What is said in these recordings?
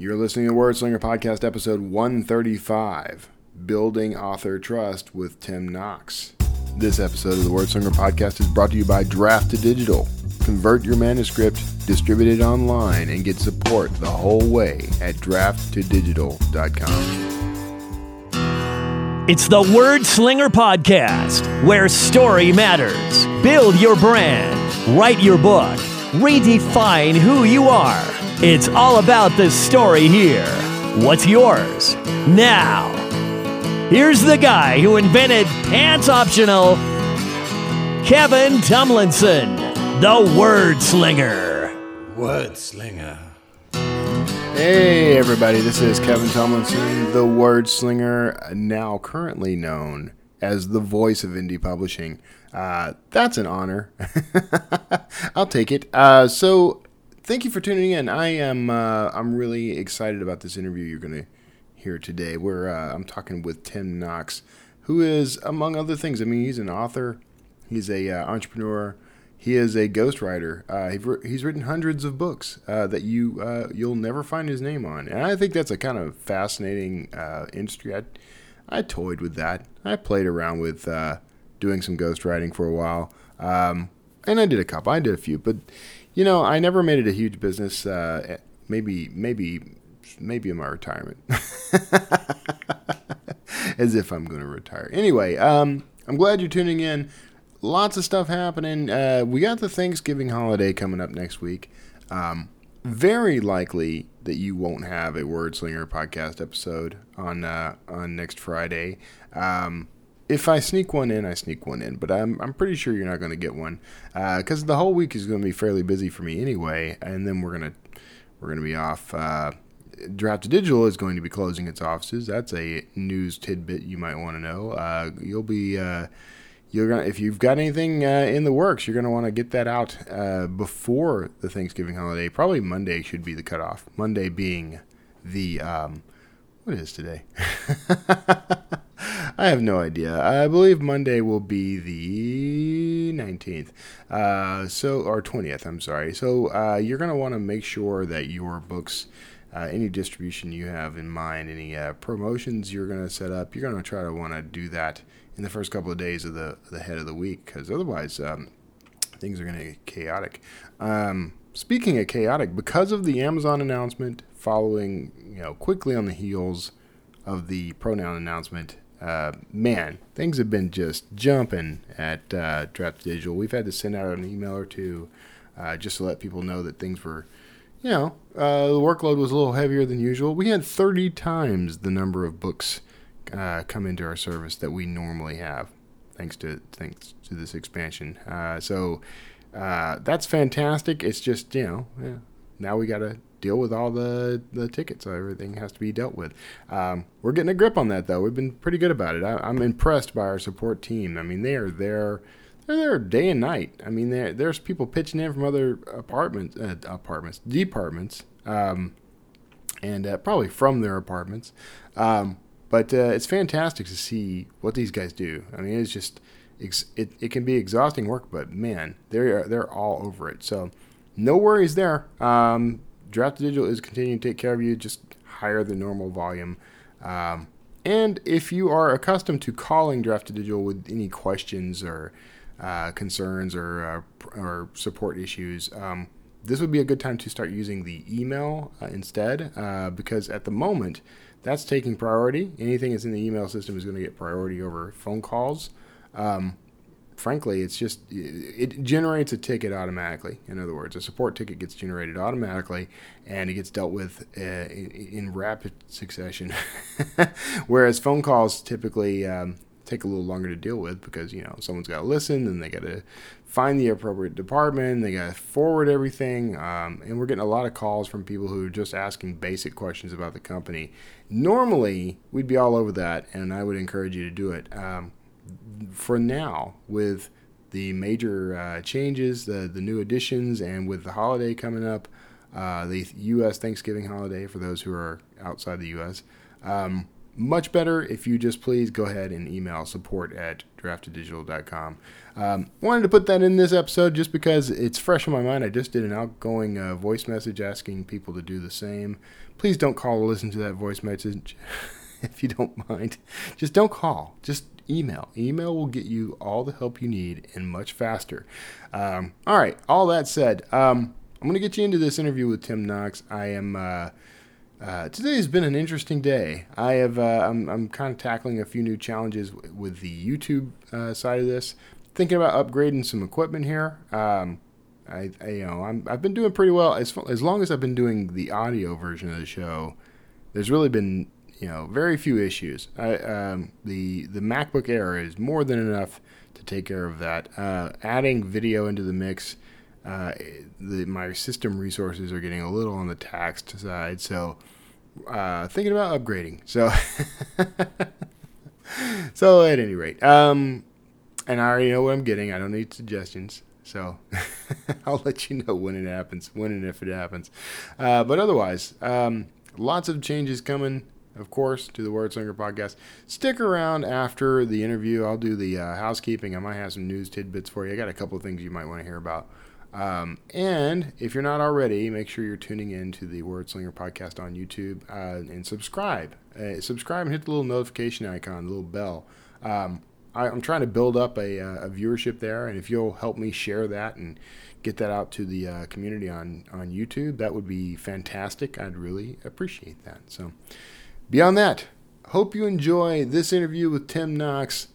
You're listening to Wordslinger Podcast, episode 135 Building Author Trust with Tim Knox. This episode of the Wordslinger Podcast is brought to you by Draft to Digital. Convert your manuscript, distribute it online, and get support the whole way at drafttodigital.com. It's the Word Slinger Podcast, where story matters. Build your brand, write your book, redefine who you are. It's all about the story here. What's yours? Now, here's the guy who invented pants optional, Kevin Tomlinson, the Word Slinger. Word Slinger. Hey, everybody, this is Kevin Tomlinson, the Word Slinger, now currently known as the voice of indie publishing. Uh, that's an honor. I'll take it. Uh, so, thank you for tuning in. I am uh, I'm really excited about this interview you're going to hear today. Where uh, I'm talking with Tim Knox, who is among other things. I mean, he's an author, he's a uh, entrepreneur, he is a ghostwriter. Uh, he's written hundreds of books uh, that you uh, you'll never find his name on, and I think that's a kind of fascinating uh, industry. I I toyed with that. I played around with doing some ghostwriting for a while, um, and I did a couple. I did a few, but you know, I never made it a huge business. Uh, maybe, maybe, maybe in my retirement, as if I'm going to retire. Anyway, um, I'm glad you're tuning in. Lots of stuff happening. Uh, we got the Thanksgiving holiday coming up next week. Um, very likely that you won't have a Word Slinger podcast episode on uh, on next Friday. Um, if I sneak one in, I sneak one in, but I'm I'm pretty sure you're not going to get one because uh, the whole week is going to be fairly busy for me anyway, and then we're gonna we're gonna be off. Uh, Draft Digital is going to be closing its offices. That's a news tidbit you might want to know. Uh, you'll be uh, you're gonna if you've got anything uh, in the works, you're gonna want to get that out uh, before the Thanksgiving holiday. Probably Monday should be the cutoff. Monday being the um, what is today? I have no idea. I believe Monday will be the 19th. Uh, so, or 20th, I'm sorry. So, uh, you're going to want to make sure that your books, uh, any distribution you have in mind, any uh, promotions you're going to set up, you're going to try to want to do that in the first couple of days of the, the head of the week because otherwise um, things are going to get chaotic. Um, speaking of chaotic, because of the Amazon announcement following, you know, quickly on the heels of the pronoun announcement, uh, man, things have been just jumping at uh, Draft Digital. We've had to send out an email or two uh, just to let people know that things were, you know, uh, the workload was a little heavier than usual. We had 30 times the number of books uh, come into our service that we normally have, thanks to thanks to this expansion. Uh, so that's fantastic. It's just you know, yeah, now we got to deal with all the, the tickets. So everything has to be dealt with. Um, we're getting a grip on that, though. We've been pretty good about it. I, am I'm impressed by our support team. I mean, they are there. They're there day and night. I mean, there's people pitching in from other apartments, uh, apartments, departments, um, and uh, probably from their apartments. Um, but uh, it's fantastic to see what these guys do. I mean, it's just it, it can be exhausting work, but man, they're they're all over it. So no worries there. Um, Draft Digital is continuing to take care of you, just higher than normal volume. Um, and if you are accustomed to calling Draft Digital with any questions or uh, concerns or, uh, or support issues, um, this would be a good time to start using the email uh, instead, uh, because at the moment, that's taking priority. Anything that's in the email system is going to get priority over phone calls. Um, frankly, it's just it generates a ticket automatically. In other words, a support ticket gets generated automatically, and it gets dealt with uh, in, rapid succession. Whereas phone calls typically um, take a little longer to deal with because you know someone's got to listen, and they got to find the appropriate department, they got to forward everything, um, and we're getting a lot of calls from people who are just asking basic questions about the company. Normally, we'd be all over that, and I would encourage you to do it. Um, for now, with the major uh, changes, the the new additions, and with the holiday coming up, uh, the U.S. Thanksgiving holiday for those who are outside the U.S. Um, much better if you just please go ahead and email support at drafttodigital.com. Um, wanted to put that in this episode just because it's fresh in my mind. I just did an outgoing uh, voice message asking people to do the same. Please don't call or listen to that voice message if you don't mind. Just don't call. Just email. Email will get you all the help you need and much faster. Um, all right. All that said, um, I'm going to get you into this interview with Tim Knox. I am. Uh, uh, today has been an interesting day. I have. Uh, I'm, I'm kind of tackling a few new challenges w- with the YouTube uh, side of this. Thinking about upgrading some equipment here. Um, I, I, you know, I'm, I've been doing pretty well as as long as I've been doing the audio version of the show. There's really been you know very few issues. I, um, the the MacBook Air is more than enough to take care of that. Uh, adding video into the mix, uh, the, my system resources are getting a little on the taxed side, so uh, thinking about upgrading. So so at any rate, um, and I already know what I'm getting. I don't need suggestions. So I'll let you know when it happens, when and if it happens. Uh, but otherwise, um, lots of changes coming, of course, to the Word Slinger podcast. Stick around after the interview. I'll do the uh, housekeeping. I might have some news tidbits for you. I got a couple of things you might want to hear about. Um, and if you're not already, make sure you're tuning in to the Word Slinger podcast on YouTube uh, and subscribe. Uh, subscribe and hit the little notification icon, the little bell. Um, I, am trying to build up a, uh, a, viewership there, and if you'll help me share that and get that out to the uh, community on, on YouTube, that would be fantastic. I'd really appreciate that. So, beyond that, hope you enjoy this interview with Tim Knox.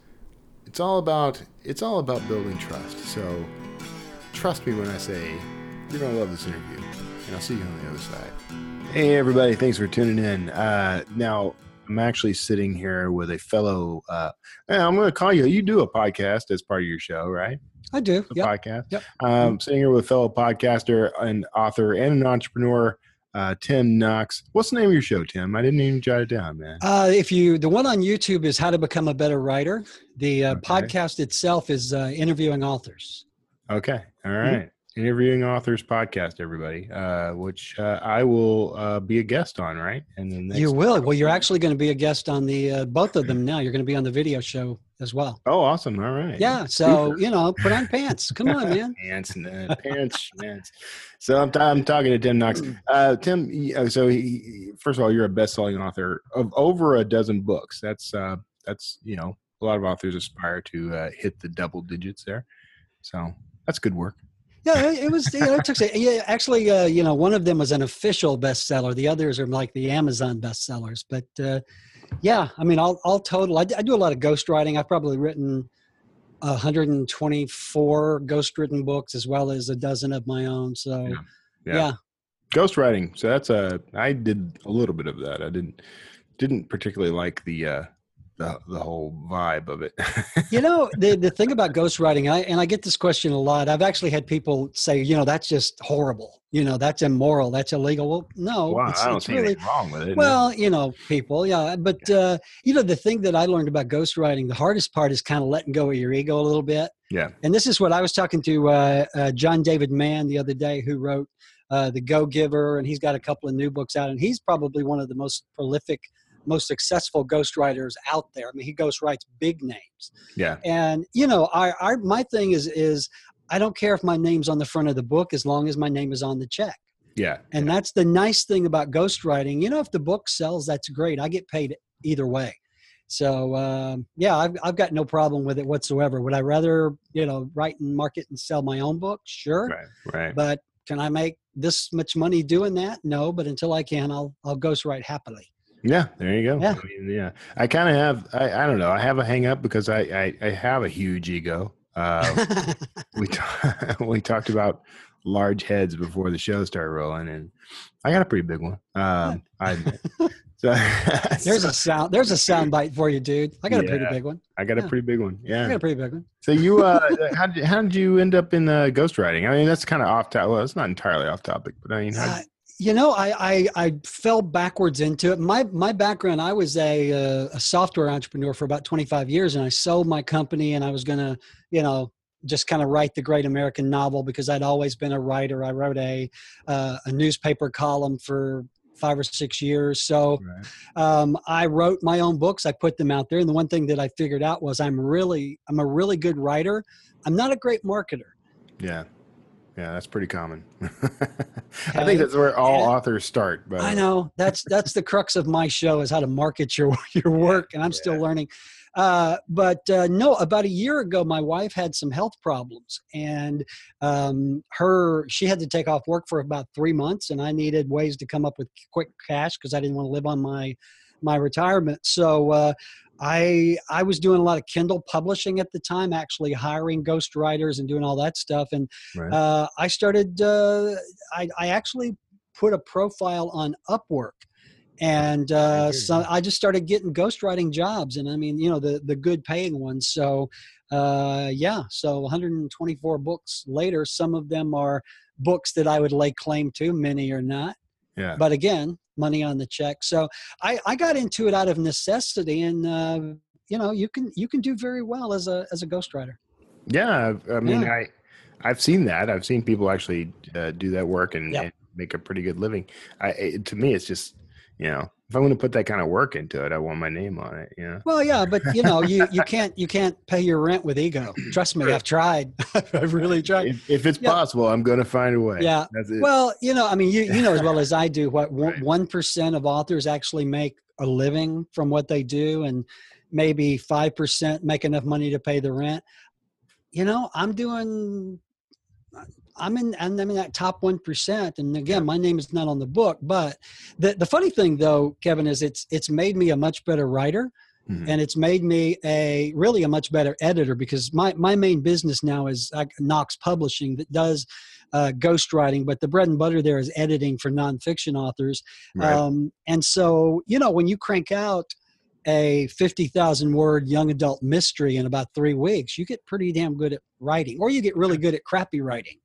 It's all about it's all about building trust. So, trust me when I say you're gonna love this interview, and I'll see you on the other side. Hey everybody, thanks for tuning in. Uh, now I'm actually sitting here with a fellow. Uh, I'm going to call you. You do a podcast as part of your show, right? I do. A yep. podcast. Yep. Um, sitting here with a fellow podcaster and author and an entrepreneur, uh, Tim Knox. What's the name of your show, Tim? I didn't even jot it down, man. Uh, if you, the one on YouTube is How to Become a Better Writer. The uh, okay. podcast itself is uh, interviewing authors. Okay. All mm-hmm. right. Interviewing authors podcast everybody uh, which uh, i will uh, be a guest on right? And then you will. well you're actually going to be a guest on the uh, both of them now. You're going to be on the video show as well. Oh awesome. All right. Yeah so Super. you know put on pants. Come on man. Pants uh, pants pants so I'm, t- I'm talking to tim knox. Uh, tim so he, first of all you're a best-selling author of over a dozen books. That's that's you know a lot of authors aspire to hit the double digits there. So that's good work yeah, it was. You know, it took. Yeah, actually, uh, you know, one of them was an official bestseller. The others are like the Amazon bestsellers. But uh, yeah, I mean, all all total, I, I do a lot of ghostwriting. I've probably written 124 ghostwritten books as well as a dozen of my own. So yeah. yeah. yeah. Ghostwriting. So that's a. I did a little bit of that. I didn't didn't particularly like the uh, the the whole vibe of it. you know, the the thing about ghostwriting, I and I get this question a lot. I've actually had people say, you know, that's just horrible. You know, that's immoral. That's illegal. Well, no, wow, it's, I don't see really, anything wrong with it. Well, you know, people, yeah, but. Uh, you know, the thing that I learned about ghostwriting, the hardest part is kind of letting go of your ego a little bit. Yeah. And this is what I was talking to uh, uh, John David Mann the other day, who wrote uh, The Go Giver, and he's got a couple of new books out, and he's probably one of the most prolific most successful ghostwriters out there. I mean, he ghostwrites big names. Yeah. And you know, I, I my thing is is I don't care if my name's on the front of the book as long as my name is on the check. Yeah. And yeah. that's the nice thing about ghostwriting. You know, if the book sells, that's great. I get paid either way. So um, yeah, I've I've got no problem with it whatsoever. Would I rather you know write and market and sell my own book? Sure. Right. Right. But can I make this much money doing that? No. But until I can, I'll I'll ghostwrite happily. Yeah, there you go. Yeah, I mean, yeah. I kind of have. I, I don't know. I have a hang up because I I, I have a huge ego. Uh, we we talked about large heads before the show started rolling, and I got a pretty big one. Um, I so, there's a sound. There's a sound bite for you, dude. I got yeah, a pretty big one. I got yeah. a pretty big one. Yeah, I got a pretty big one. So you, uh, how did how did you end up in uh, ghostwriting? I mean, that's kind of off topic. Well, it's not entirely off topic, but I mean, how, uh, you know, I, I, I fell backwards into it. My my background, I was a uh, a software entrepreneur for about 25 years, and I sold my company, and I was gonna, you know, just kind of write the great American novel because I'd always been a writer. I wrote a uh, a newspaper column for five or six years. So Right. um, I wrote my own books. I put them out there, and the one thing that I figured out was I'm really I'm a really good writer. I'm not a great marketer. Yeah. Yeah, that's pretty common. I think that's where all authors start. But I know that's that's the crux of my show is how to market your your work, and I'm still learning. Uh, but uh, no, about a year ago, my wife had some health problems, and um, her she had to take off work for about three months, and I needed ways to come up with quick cash because I didn't want to live on my my retirement. So uh, I I was doing a lot of Kindle publishing at the time, actually hiring ghostwriters and doing all that stuff, and Right. uh, I started. Uh, I, I actually put a profile on Upwork, and uh, hear so. I just started getting ghostwriting jobs, and I mean, you know, the the good paying ones. So uh, yeah, so 124 books later, some of them are books that I would lay claim to, many are not. yeah. But again, money on the check. So I, I got into it out of necessity, and uh, you know, you can you can do very well as a as a ghostwriter. Yeah, I've- mean, Yeah. I I've seen that. I've seen people actually uh, do that work and, and make a pretty good living. I it, to me, it's just you know, if I'm going to put that kind of work into it, I want my name on it. You know, Well, yeah, but you know, you you can't you can't pay your rent with ego. Trust me, I've tried. I've really tried. if, if it's Yeah. possible, I'm going to find a way. Yeah. Well, you know, I mean, you you know as well as I do what Right. one percent of authors actually make a living from what they do, and maybe five percent make enough money to pay the rent. You know, I'm doing. I'm in, and I'm in that top one percent. And again, my name is not on the book. But the the funny thing, though, Kevin, is it's it's made me a much better writer. Mhm. and it's made me a really a much better editor because my my main business now is Knox Publishing that does uh, ghostwriting, but the bread and butter there is editing for nonfiction authors. right. Um, and so you know when you crank out a fifty thousand word young adult mystery in about three weeks, you get pretty damn good at writing, or you get really good at crappy writing.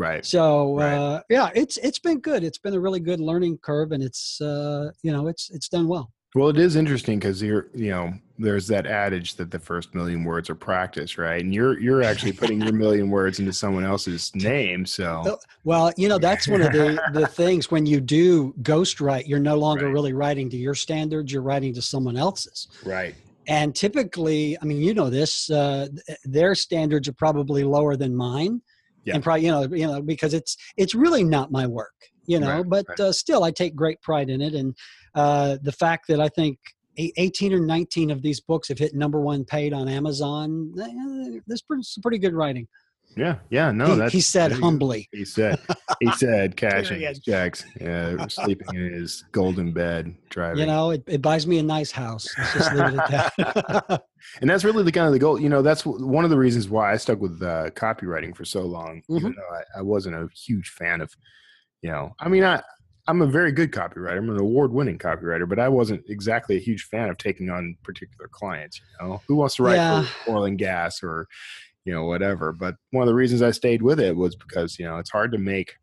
Right. So Right. uh, yeah, it's it's been good. It's been a really good learning curve, and it's uh, you know it's it's done well. Well, it is interesting because you're, you know, there's that adage that the first million words are practice, right? And you're you're actually putting your million words into someone else's name, so Oh, Well, you know, that's one of the, the things when you do ghost write, you're no longer Right. really writing to your standards, you're writing to someone else's. right, And typically, I mean, you know this, uh, th- their standards are probably lower than mine. Yeah. And probably, you know, you know, because it's it's really not my work, you know, Right, but right. Uh, still I take great pride in it. And uh, the fact that I think 18 or 19 of these books have hit number one paid on Amazon, eh, that's pretty, some pretty good writing. Yeah, yeah. No, he, that's he said humbly. He said, he said, cashing his checks, yeah, sleeping in his golden bed, driving. You know, it, it buys me a nice house. Let's just leave it at that. and that's really the kind of the goal. You know, that's one of the reasons why I stuck with uh, copywriting for so long, even though I, I wasn't a huge fan of, you know, I mean, I I'm a very good copywriter. I'm an award-winning copywriter, but I wasn't exactly a huge fan of taking on particular clients. You know, who wants to write Yeah. for oil and gas or, you know, whatever. But one of the reasons I stayed with it was because you know it's hard to make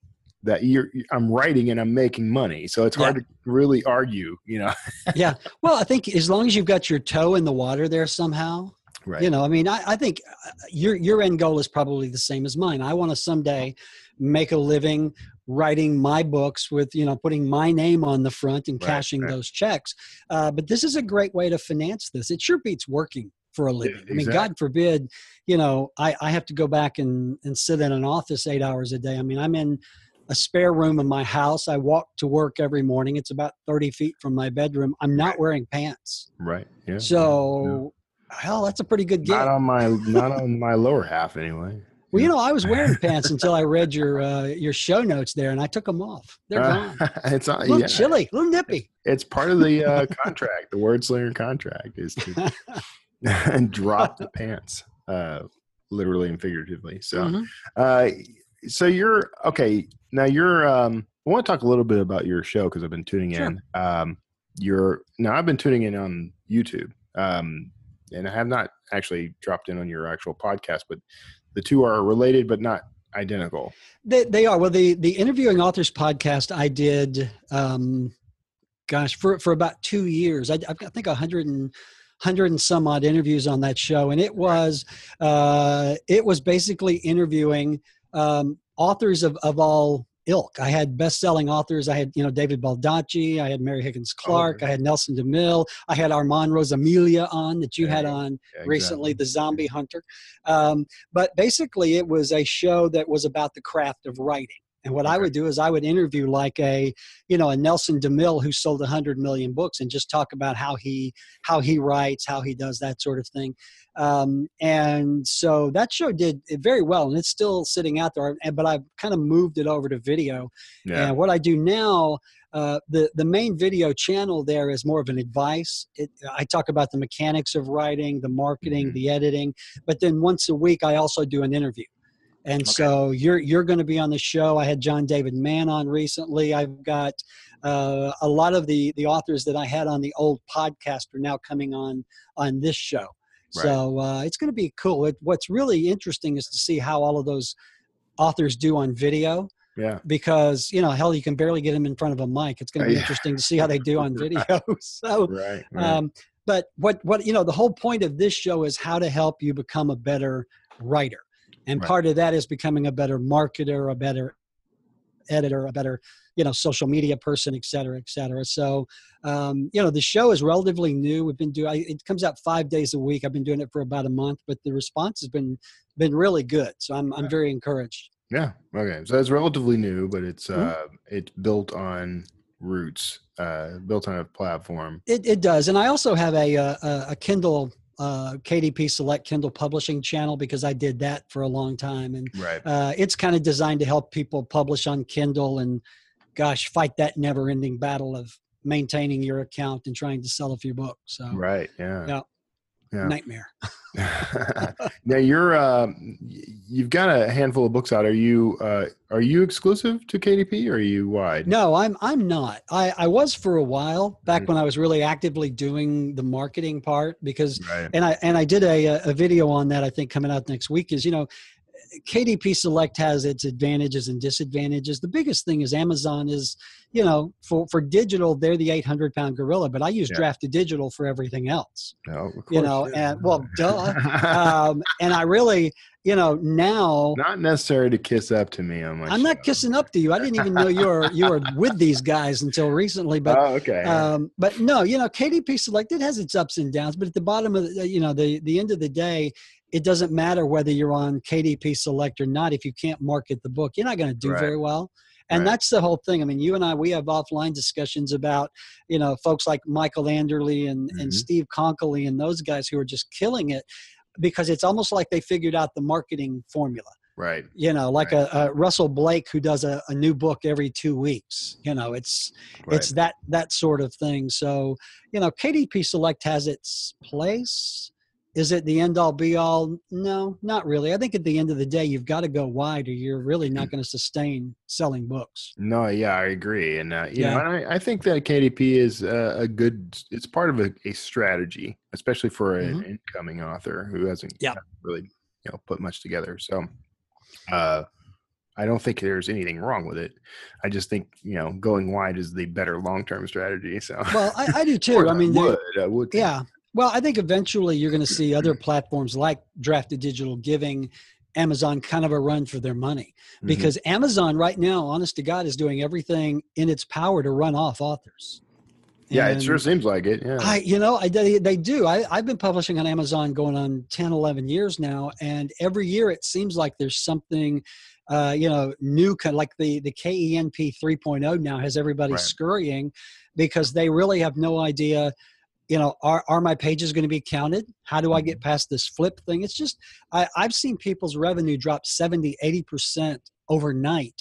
that you're I'm writing and I'm making money, so it's hard to really argue. You know, yeah. Well, I think as long as you've got your toe in the water there somehow, right? you know, I mean, I, I think uh, your your end goal is probably the same as mine. I want to someday make a living writing my books with you know putting my name on the front and Right, cashing right. those checks. Uh, but this is a great way to finance this. It sure beats working for a living. I mean. God forbid, you know, I, I have to go back and, and sit in an office eight hours a day. I mean, I'm in a spare room in my house. I walk to work every morning. It's about 30 feet from my bedroom. I'm not wearing pants. right. Yeah. So, hell, that's a pretty good gig. not on my not on my lower half anyway. Well, you know, I was wearing pants until I read your uh, your show notes there, and I took them off. They're Uh, gone. it's not, A little yeah, chilly, a little nippy. It's part of the uh, contract. The word slinger contract is to drop the pants, uh, literally and figuratively. So, Mhm. uh, so you're okay now. You're. Um, I want to talk a little bit about your show because I've been tuning Sure. in. Um, you're now. I've been tuning in on YouTube, um, and I have not actually dropped in on your actual podcast, but the two are related but not identical. They, they are. Well, the the interviewing authors podcast I did, um, gosh, for for about two years. I, I've got, I think a hundred and hundred and some odd interviews on that show, and it was uh, it was basically interviewing um, authors of of all ilk. I had best-selling authors. I had, you know, David Baldacci. I had Mary Higgins Clark. okay. I had Nelson DeMille. I had Armand Rosamilia on that you had on Yeah, recently, exactly. the Zombie Hunter. Um, but basically, it was a show that was about the craft of writing. And what I would do is I would interview like a, you know, a Nelson DeMille who sold 100 million books and just talk about how he how he writes, how he does that sort of thing. Um, and so that show did very well, and it's still sitting out there. But I've kind of moved it over to video. Yeah. And what I do now, uh, the the main video channel there is more of an advice. It, I talk about the mechanics of writing, the marketing, Mhm. the editing, but then once a week I also do an interview. And Okay. so you're you're going to be on the show. I had John David Mann on recently. I've got uh, a lot of the the authors that I had on the old podcast are now coming on on this show. Right. So uh, it's going to be cool. It, what's really interesting is to see how all of those authors do on video Yeah. because you know hell you can barely get them in front of a mic it's going to be Yeah. interesting to see how they do on video so Right. right. um, but what what you know the whole point of this show is how to help you become a better writer and Right. part of that is becoming a better marketer a better editor a better you know social media person et cetera et cetera so um, you know the show is relatively new we've been doing it comes out five days a week i've been doing it for about a month but the response has been been really good so i'm, I'm very encouraged Yeah. Okay. So it's relatively new, but it's Mhm. uh it's built on roots, uh built on a platform. It, it does, and I also have a uh, a, a Kindle uh, KDP Select Kindle publishing channel because I did that for a long time, and Right. uh, it's kind of designed to help people publish on Kindle and, gosh, fight that never-ending battle of maintaining your account and trying to sell a few books. So Right. Yeah. Yeah. Yeah. nightmare. now you're uh you've got a handful of books out. Are you uh are you exclusive to KDP or are you wide? No, I'm I'm not. I I was for a while back Mm. when I was really actively doing the marketing part because Right. and I and I did a a video on that I think coming out next week is you know KDP Select has its advantages and disadvantages. The biggest thing is Amazon is you know for for digital they're the 800 pound gorilla, but I use Yeah. Draft to Digital for everything else. No, of You know, yeah. and well, duh. um, and I really you know now not necessary to kiss up to me on my I'm not kissing up to you. I didn't even know you were you were with these guys until recently, but. oh, okay. Um, but no, you know, KDP Select it has its ups and downs, but at the bottom of the, you know the the end of the day, it doesn't matter whether you're on KDP Select or not. If you can't market the book, you're not going to do Right. very well. And Right. that's the whole thing. I mean, you and I, we have offline discussions about, you know, folks like Michael Anderle and, and Mhm. Steve Konkoly and those guys who are just killing it because it's almost like they figured out the marketing formula right. you know like Right. a, a russell blake who does a, a new book every two weeks you know it's Right. it's that that sort of thing so you know kdp select has its place is it the end all be all no not really i think at the end of the day you've got to go wide or you're really Mm. not going to sustain selling books No, yeah, I agree, and uh, you Yeah. know, and I, I think that KDP is uh, a good. It's part of a, a strategy, especially for an Mhm. incoming author who hasn't Yeah. really, you know, put much together. So, uh, I don't think there's anything wrong with it. I just think you know, going wide is the better long term strategy. So, well i, I do too i mean would, I would. Yeah. Well, I think eventually you're going to see other platforms like Draft to Digital giving Amazon kind of a run for their money Mhm. because Amazon right now, honest to God, is doing everything in its power to run off authors. yeah, it sure seems like it. Yeah, I, you know, I, they, they do. I, I've been publishing on Amazon going on 10, 11 years now. And every year it seems like there's something, uh, you know, new, kind like the, the KENP 3.0 now has everybody Right. scurrying because they really have no idea, you know, are, are my pages going to be counted? How do I get past this flip thing? It's just, I, I've seen people's revenue drop 70, 80% overnight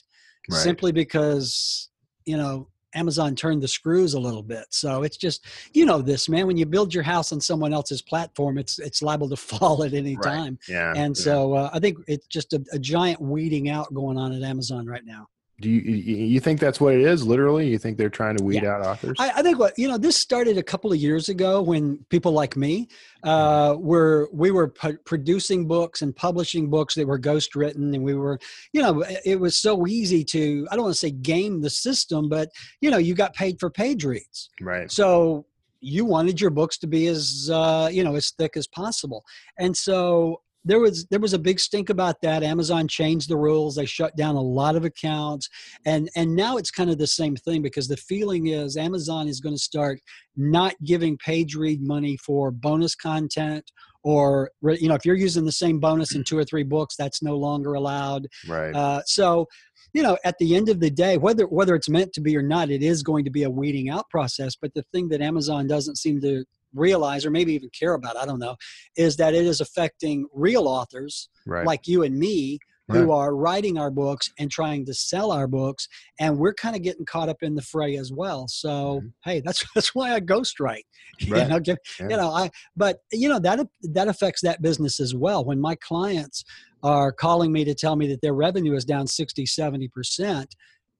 Right. simply because, you know, Amazon turned the screws a little bit. So it's just, you know, this man, when you build your house on someone else's platform, it's, it's liable to fall at any Right. time. yeah. And yeah. so uh, I think it's just a, a giant weeding out going on at Amazon right now. Do you you think that's what it is? Literally, you think they're trying to weed out authors? I, I think what you know, this started a couple of years ago when people like me uh, were we were pu- producing books and publishing books that were ghost written, and we were, you know, it- it was so easy to I don't want to say game the system, but you know, you got paid for page reads, right. so you wanted your books to be as uh, you know as thick as possible, and so there was there was a big stink about that. Amazon changed the rules. They shut down a lot of accounts, and and now it's kind of the same thing because the feeling is Amazon is going to start not giving page read money for bonus content or you know if you're using the same bonus in two or three books that's no longer allowed Right. uh, so you know at the end of the day whether whether it's meant to be or not it is going to be a weeding out process but the thing that amazon doesn't seem to realize or maybe even care about i don't know is that it is affecting real authors right. like you and me who are writing our books and trying to sell our books and we're kind of getting caught up in the fray as well so Mhm. hey that's that's why i ghostwrite you know give, Yeah. you know i but you know that that affects that business as well when my clients are calling me to tell me that their revenue is down 60 70%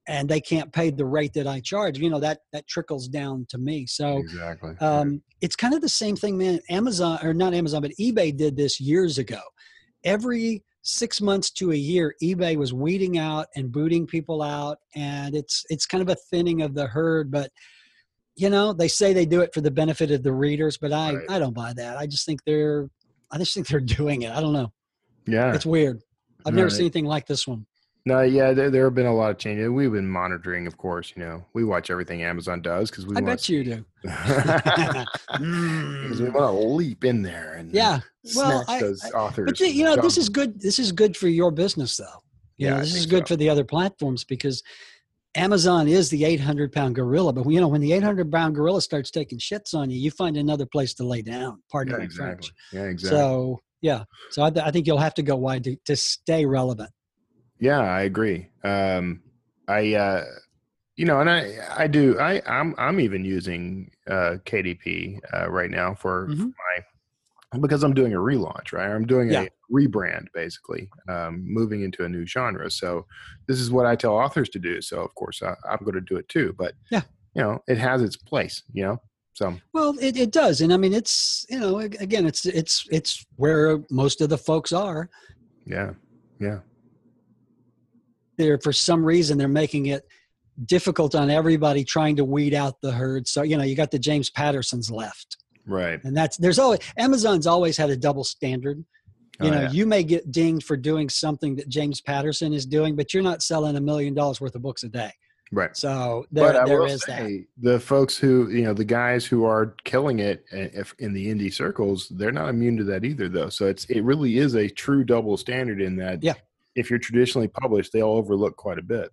and they can't pay the rate that i charge you know that that trickles down to me so exactly. um, it's kind of the same thing, man. Amazon or not Amazon, but eBay did this years ago. Every six months to a year, eBay was weeding out and booting people out, and it's it's kind of a thinning of the herd. But you know, they say they do it for the benefit of the readers, but I Right. I don't buy that. I just think they're I just think they're doing it. I don't know. yeah. It's weird. I've never Right. seen anything like this one. No, yeah, there, there have been a lot of changes. We've been monitoring, of course. You know, we watch everything Amazon does because we I want bet you do. we mm. want to leap in there and Yeah. Well, I- those authors. But you know, this is good. This is good for your business, though. You Yeah, know, this is good so. for the other platforms because Amazon is the 800 pound gorilla. But you know, when the 800 pound gorilla starts taking shits on you, you find another place to lay down. Pardon yeah, my exactly. French. Yeah, exactly. So yeah, so I, th- I think you'll have to go wide to, to stay relevant. Yeah, I agree. Um, I, uh, you know, and I, I do. I, I'm, I'm even using uh, KDP uh, right now for, for Mhm. my because I'm doing a relaunch, right? I'm doing Yeah. a rebrand, basically, um, moving into a new genre. So this is what I tell authors to do. So of course, I, I'm going to do it too. But Yeah. you know, it has its place. You know, so Well, it, it does, and I mean, it's you know, again, it's it's it's where most of the folks are. yeah, yeah, they're for some reason they're making it difficult on everybody trying to weed out the herd. So you know, you got the James Pattersons left, right. and that's there's always Amazon's always had a double standard. Oh, you Oh, know, yeah. you may get dinged for doing something that James Patterson is doing, but you're not selling a million dollars worth of books a day. right. So there, but I there will is that. the folks who you know, the guys who are killing it eh, in the indie circles, they're not immune to that either, though. So it's it really is a true double standard in that. Yeah. If you're traditionally published, they'll overlook quite a bit.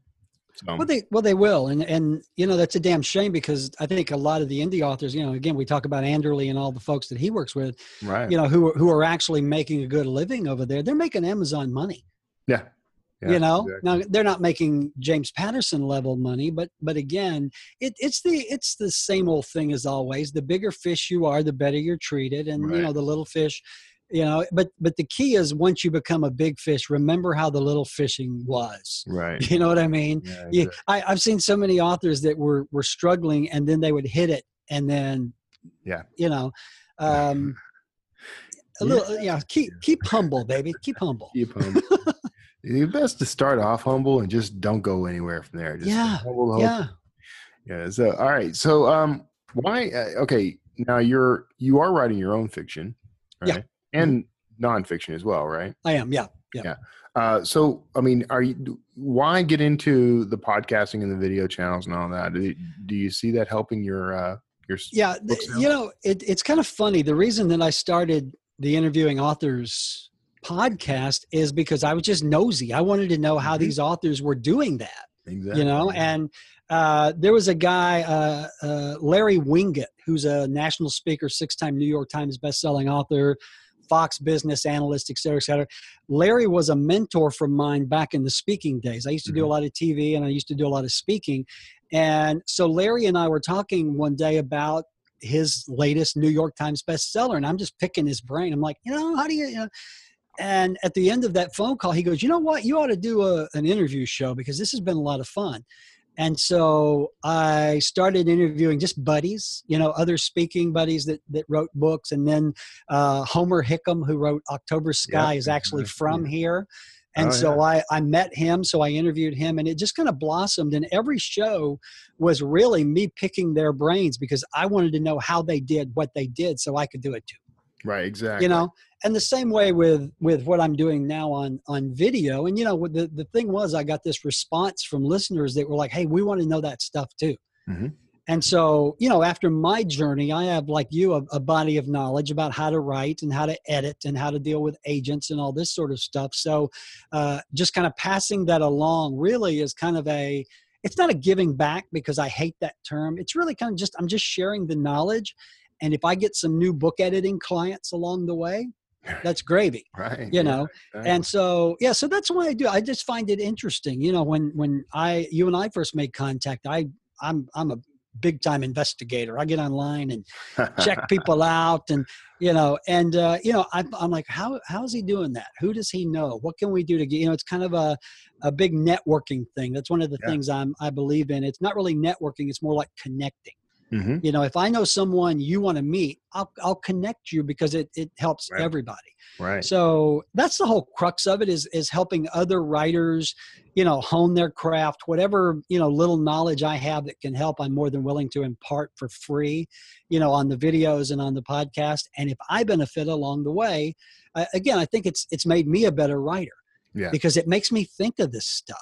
So Well, they well they will, and and you know that's a damn shame because I think a lot of the indie authors, you know, again we talk about Anderle and all the folks that he works with, right. you know, who are- who are actually making a good living over there. They're making Amazon money. yeah. Yeah, you know exactly. now they're not making james patterson level money but but again it, it's the it's the same old thing as always the bigger fish you are the better you're treated and you know the little fish you know but but the key is once you become a big fish remember how the little fishing was right. you know what i mean Yeah, yeah. I, I've seen so many authors that were were struggling, and then they would hit it, and then, Yeah. you know, um, a little, yeah. Keep keep humble, baby. Keep humble. Keep humble. It's best to start off humble and just don't go anywhere from there. Just Yeah, humble. Yeah. Yeah. So, all right. So, um, why? Uh, okay. Now you're you are writing your own fiction, Yeah. Right? And nonfiction as well, right? I am. Yeah. Yeah. Uh, so, I mean, are you? Why get into the podcasting and the video channels and all that? Do, do you see that helping your uh, your? Yeah. book th- sales? You know, it, it's kind of funny. The reason that I started the interviewing authors podcast is because I was just nosy. I wanted to know how Mhm. these authors were doing that. Exactly. you know and uh, there was a guy uh, uh, larry winget who's a national speaker six-time new york times best-selling author fox business analyst et cetera et cetera larry was a mentor from mine back in the speaking days i used to do a Mhm. lot of tv and i used to do a lot of speaking and so larry and i were talking one day about his latest new york times bestseller and i'm just picking his brain i'm like you know how do you, you know and at the end of that phone call, he goes, "You know what? You ought to do a, an interview show because this has been a lot of fun." And so I started interviewing just buddies, you know, other speaking buddies that that wrote books, and then uh, Homer Hickam, who wrote October Sky, is actually from here. And Oh, so I, I met him, so I interviewed him, and it just kind of blossomed. And every show was really me picking their brains because I wanted to know how they did what they did so I could do it too right. Exactly. you know and the same way with with what I'm doing now on on video. And you know, the the thing was, I got this response from listeners that were like, "Hey, we want to know that stuff too." Mhm. And so, you know, after my journey, I have like you a, a body of knowledge about how to write and how to edit and how to deal with agents and all this sort of stuff. So, uh, just kind of passing that along really is kind of a it's not a giving back because I hate that term. It's really kind of just I'm just sharing the knowledge. And if I get some new book editing clients along the way, that's gravy. Right. You know, exactly. And so yeah, so that's what I do. I just find it interesting. You know, when when I you and I first made contact, I I'm I'm a big time investigator. I get online and check people out and you know and uh, you know I'm, I'm like how how is he doing that who does he know what can we do to get you know it's kind of a a big networking thing that's one of the Yeah. things i'm i believe in it's not really networking it's more like connecting Mhm. you know if i know someone you want to meet i'll i'll connect you because it it helps Right. everybody Right. so that's the whole crux of it is is helping other writers, you know, hone their craft. Whatever you know, little knowledge I have that can help, I'm more than willing to impart for free, you know, on the videos and on the podcast. And if I benefit along the way, again, I think it's it's made me a better writer Yeah. because it makes me think of this stuff.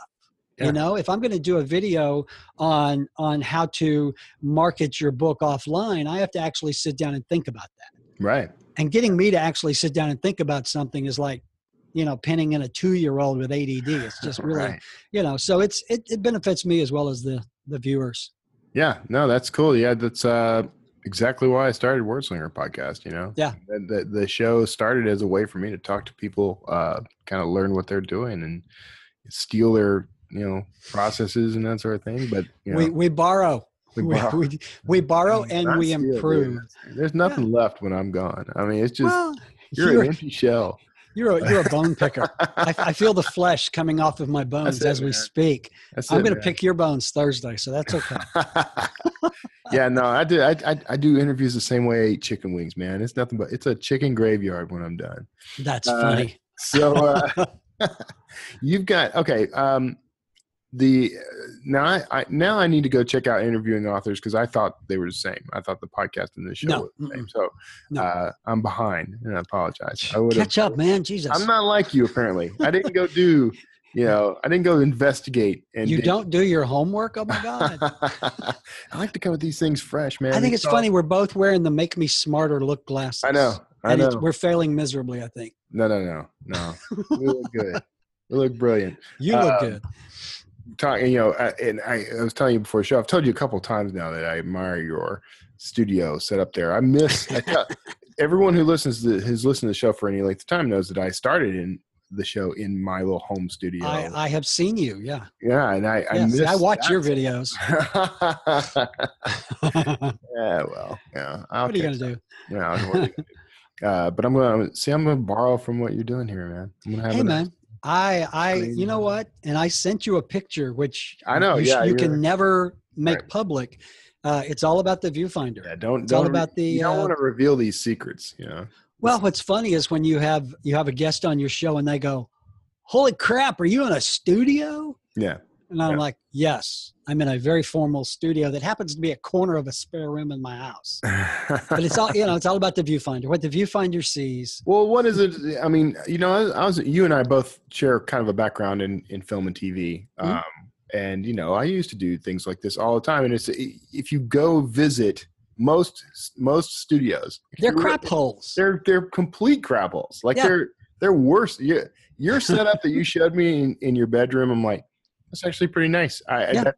Yeah. You know, if I'm going to do a video on on how to market your book offline, I have to actually sit down and think about that Right. and getting me to actually sit down and think about something is like you know pinning in a two year old with ADD it's just really Right. you know so it's it, it benefits me as well as the the viewers Yeah, no, that's cool. Yeah, that's uh, exactly why I started Wordslinger podcast. You know, Yeah. the, the the show started as a way for me to talk to people, uh, kind of learn what they're doing and steal their you know processes and that sort of thing. But you know, we we borrow we we, borrow. we, we borrow and we improve There's nothing left when I'm gone. I mean, it's just well you're, you're, an empty shell. you're a, you're a bone picker I, I feel the flesh coming off of my bones it, as we man. speak That's i'm going to pick your bones thursday so that's okay yeah, no, I do. I, I I do interviews the same way I eat chicken wings, man. It's nothing but it's a chicken graveyard when I'm done. that's Uh, funny So uh, you've got okay. Um, the now I, I now I need to go check out interviewing authors because I thought they were the same. I thought the podcast and the show No, were the same. So No. uh, I'm behind, and I apologize. I catch up man jesus I'm not like you. Apparently, I didn't go do. You know, I didn't go investigate. And you don't do your homework oh my god I like to come with these things fresh, man. I think it's all- funny. We're both wearing the "Make Me Smarter" look glasses. I know. I and know. It's, we're failing miserably. I think No, no, no, no. we look good. We look brilliant. you look Um, good. Talking, you know, uh, and I, I was telling you before the show. I've told you a couple of times now that I admire your studio set up there. I miss. I tell, everyone who listens to has listened to the show for any length of time knows that I started in the show in my little home studio. I, I have seen you. Yeah. yeah, and I I, Yes, miss I watch your videos. yeah, well, yeah. I'll what are you gonna do? Yeah, what are gonna do? Uh, but I'm gonna see. I'm gonna borrow from what you're doing here, man. I'm gonna have Hey a- man, I I mean, you know what? And I sent you a picture which I know, you, yeah, you can never make Right. public. Uh, it's all about the viewfinder. Yeah, don't It's don't re- about the, You don't uh, want to reveal these secrets, you know. Well, what's funny is when you have you have a guest on your show and they go, "Holy crap, are you in a studio?" Yeah, And I'm Yeah. like, "Yes, I'm in a very formal studio that happens to be a corner of a spare room in my house." But it's all you know. It's all about the viewfinder. What the viewfinder sees. well, what is it? I mean, you know, I was, I was you and I both share kind of a background in in film and TV. Mhm. Um, and you know, I used to do things like this all the time. And it's if you go visit most most studios, They're crap holes. They're they're complete crap holes. Like Yeah. they're they're worse. You, your setup that you showed me in, in your bedroom, I'm like, that's actually pretty nice. I, I Yeah. that,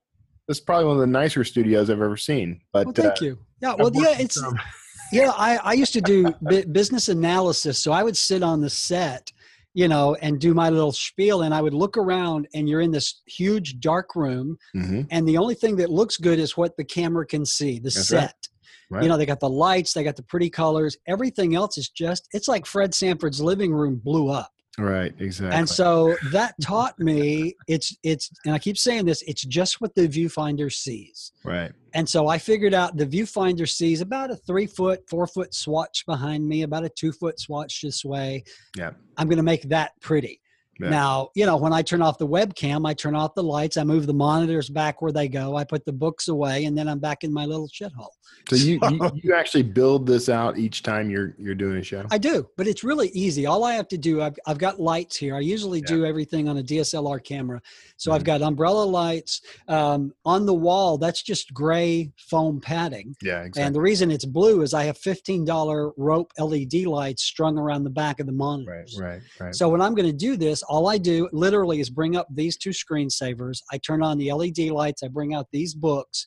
that's probably one of the nicer studios I've ever seen. But Well, thank uh, you. Yeah. Well, yeah. It's yeah. I I used to do business analysis, so I would sit on the set, you know, and do my little spiel, and I would look around, and you're in this huge dark room, Mhm. and the only thing that looks good is what the camera can see, the That's right. set. Right. You know, they got the lights, they got the pretty colors. Everything else is just, it's like Fred Sanford's living room blew up. Right, exactly. And so that taught me it's, it's, and I keep saying this, it's just what the viewfinder sees. right. And so I figured out the viewfinder sees about a three foot, four foot swatch behind me, about a two foot swatch this way. Yeah. I'm going to make that pretty. Yeah. Now, you know, when I turn off the webcam, I turn off the lights, I move the monitors back where they go, I put the books away, and then I'm back in my little shithole. So you, you you actually build this out each time you're you're doing a show. I do, but it's really easy. All I have to do, I've, I've got lights here. I usually do everything on a DSLR camera. So I've Mhm. got umbrella lights um, on the wall. That's just gray foam padding. yeah, exactly. And the reason it's blue is I have $15 rope LED lights strung around the back of the right, monitors. right, right. So when I'm going to do this, all I do literally is bring up these two screensavers. I turn on the LED lights. I bring out these books,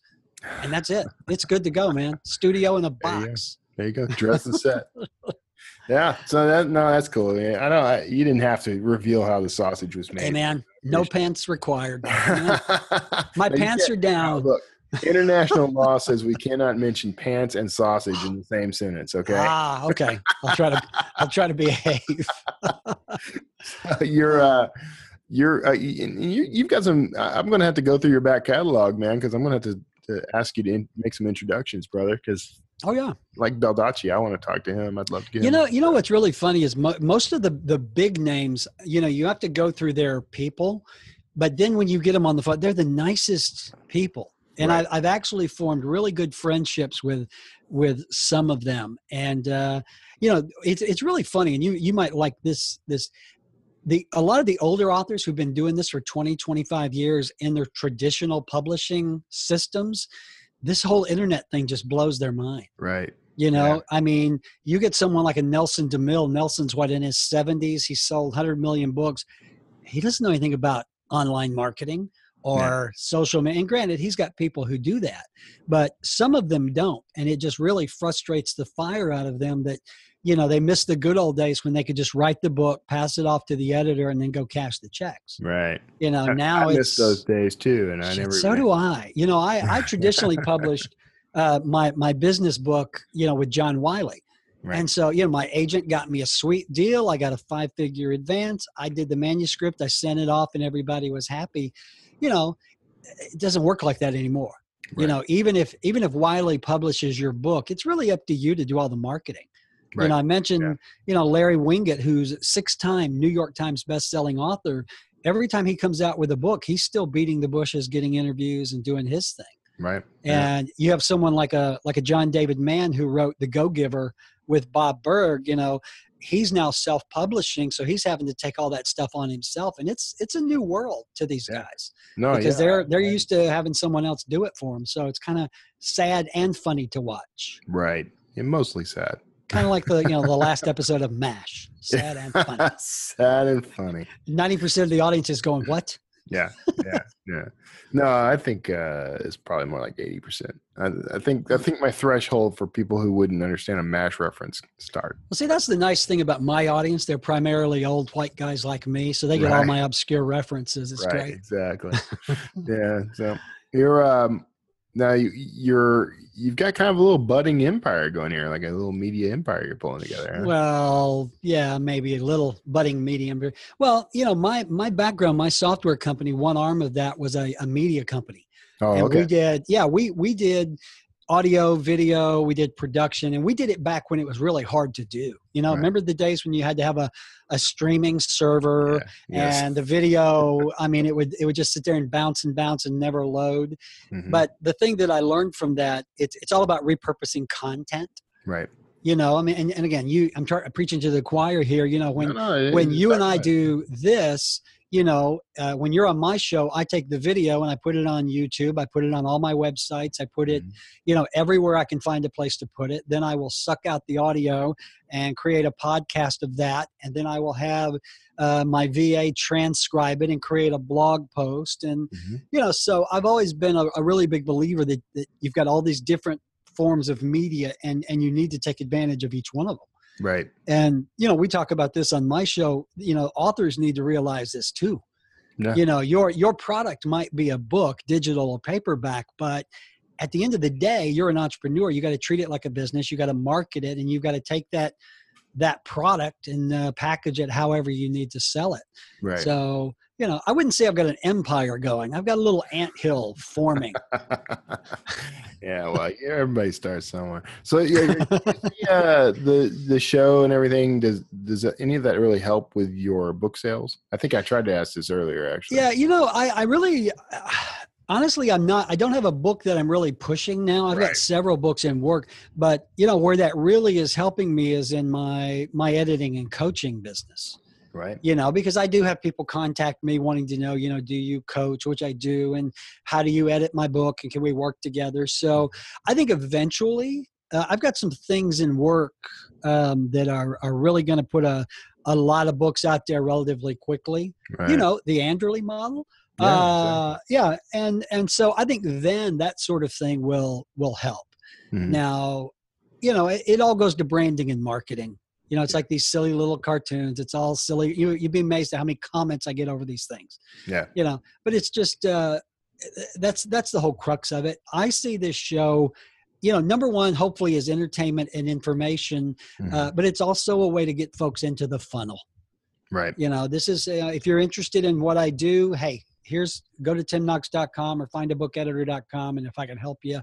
and that's it. It's good to go, man. Studio in a There you go. box. There you go. Dress and set. yeah. So that no, that's cool. man. I don't. I, you didn't have to reveal how the sausage was made. Hey, man, no pants required. My My pants are down. Look, international law says we cannot mention pants and sausage in the same sentence. Okay. Ah, okay. I'll try to. I'll try to behave. you're uh you're uh, you, you've got some i'm gonna have to go through your back catalog man because i'm gonna have to, to ask you to in, make some introductions brother because Oh yeah. like Baldacci, I want to talk to him. I'd love to get You him. know, you know what's really funny is mo- most of the the big names. You know, you have to go through their people, but then when you get them on the phone, they're the nicest people. And Right. I, I've actually formed really good friendships with with some of them. And uh, you know, it's it's really funny. And you you might like this this. The, a lot of the older authors who've been doing this for 20 25 years in their traditional publishing systems this whole internet thing just blows their mind right? you know, Yeah. I mean, you get someone like a Nelson DeMille. Nelson's what in his 70s. He sold 100 million books. He doesn't know anything about online marketing or social media. And granted, he's got people who do that, but some of them don't. And it just really frustrates the fire out of them that, you know, they miss the good old days when they could just write the book, pass it off to the editor, and then go cash the checks. Right. You know, I- now I it's miss those days too, and I never. so do I. You know, I, I traditionally published uh, my my business book, you know, with John Wiley. Right. And so, you know, my agent got me a sweet deal. I got a five figure advance. I did the manuscript. I sent it off, and everybody was happy. You know, it doesn't work like that anymore. You know, even if even if Wiley publishes your book, it's really up to you to do all the marketing. You Right. know, I mentioned, Yeah. you know, Larry Winget, who's six time New York Times best-selling author. Every time he comes out with a book, he's still beating the bushes, getting interviews, and doing his thing right. Yeah. and you have someone like a like a John David Mann who wrote The Go Giver with Bob Berg, you know, he's now self-publishing, so he's having to take all that stuff on himself, and it's it's a new world to these Yeah. guys No, because yeah, they're they're used to having someone else do it for them, so it's kind of sad and funny to watch, right. And mostly sad. kind of like the you know the last episode of Mash, sad and funny. sad and funny. Ninety percent of the audience is going, "What?" Yeah, yeah, yeah. No, I think uh, it's probably more like eighty percent. I, I think I think my threshold for people who wouldn't understand a mash reference start. Well, see, that's the nice thing about my audience. They're primarily old white guys like me, so they get all my obscure references. It's right, great. exactly. yeah. So you're um now you, you're you've got kind of a little budding empire going here, like a little media empire you're pulling together. Huh? Well, yeah, maybe a little budding medium. Well, you know, my my background, my software company, one arm of that was a, a media company, oh, and okay. we did, yeah, we we did audio, video, we did production, and we did it back when it was really hard to do. You know, Right. remember the days when you had to have a a streaming server Yeah, yes. and the video. I mean, it would it would just sit there and bounce and bounce and never load. Mhm. But the thing that I learned from that, it's it's all about repurposing content right. you know i mean and, and again you i'm tar- preaching to the choir here you know when No, no, when you and i do this you know uh, when you're on my show i take the video and i put it on youtube i put it on all my websites i put it Mhm. you know everywhere i can find a place to put it then i will suck out the audio and create a podcast of that and then i will have uh, my va transcribe it and create a blog post and Mhm. you know so i've always been a, a really big believer that, that you've got all these different forms of media and and you need to take advantage of each one of them Right. and you know we talk about this on my show you know authors need to realize this too Yeah. you know your your product might be a book digital or paperback but at the end of the day you're an entrepreneur you got to treat it like a business you got to market it and you've got to take that that product and uh, package it however you need to sell it Right. so you know, I wouldn't say I've got an empire going. I've got a little ant hill forming. yeah, well, everybody starts somewhere. So, yeah, uh, the the show and everything does does any of that really help with your book sales? I think I tried to ask this earlier, actually. Yeah, you know, I I really. honestly i'm not i don't have a book that i'm really pushing now i've Right. got several books in work but you know where that really is helping me is in my my editing and coaching business right. you know because i do have people contact me wanting to know you know do you coach which i do and how do you edit my book and can we work together so i think eventually uh, i've got some things in work um, that are, are really going to put a, a lot of books out there relatively quickly right. you know the Anderle model Yeah, uh, yeah and and so i think then that sort of thing will will help Mhm. now you know it, it all goes to branding and marketing you know it's like these silly little cartoons it's all silly you, you'd be amazed at how many comments i get over these things Yeah. you know but it's just uh that's that's the whole crux of it i see this show you know number one hopefully is entertainment and information Mhm. uh, but it's also a way to get folks into the funnel right. you know this is uh, if you're interested in what i do hey here's go to timknox.com or findabookeditors.com and if i can help you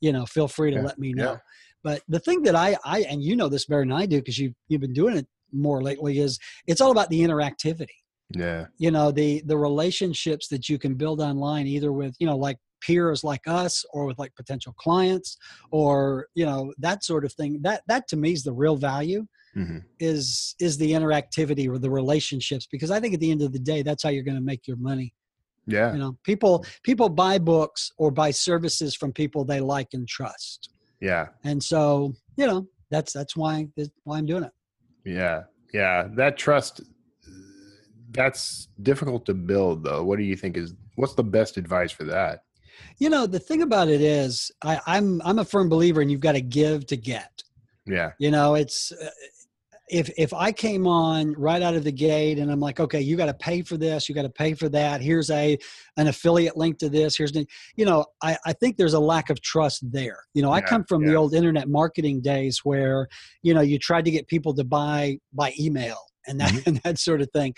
you know feel free to Yeah, let me know yeah. But the thing that i i and you know this better than i do because you you've been doing it more lately is it's all about the interactivity Yeah. you know the the relationships that you can build online either with you know like peers like us or with like potential clients or you know that sort of thing that that to me is the real value hmm is is the interactivity or the relationships because i think at the end of the day that's how you're going to make your money Yeah. you know people people buy books or buy services from people they like and trust Yeah. and so you know that's that's why that's why i'm doing it Yeah. Yeah. That trust. That's difficult to build, though. What do you think is what's the best advice for that? you know the thing about it is I, i'm i'm a firm believer and you've got to give to get Yeah. you know it's if if i came on right out of the gate and i'm like okay you got to pay for this you got to pay for that. Here's a an affiliate link to this. Here's the you know i i think there's a lack of trust there. You know i come from the old internet marketing days where you know you tried to get people to buy by email and that Mm-hmm. and that sort of thing.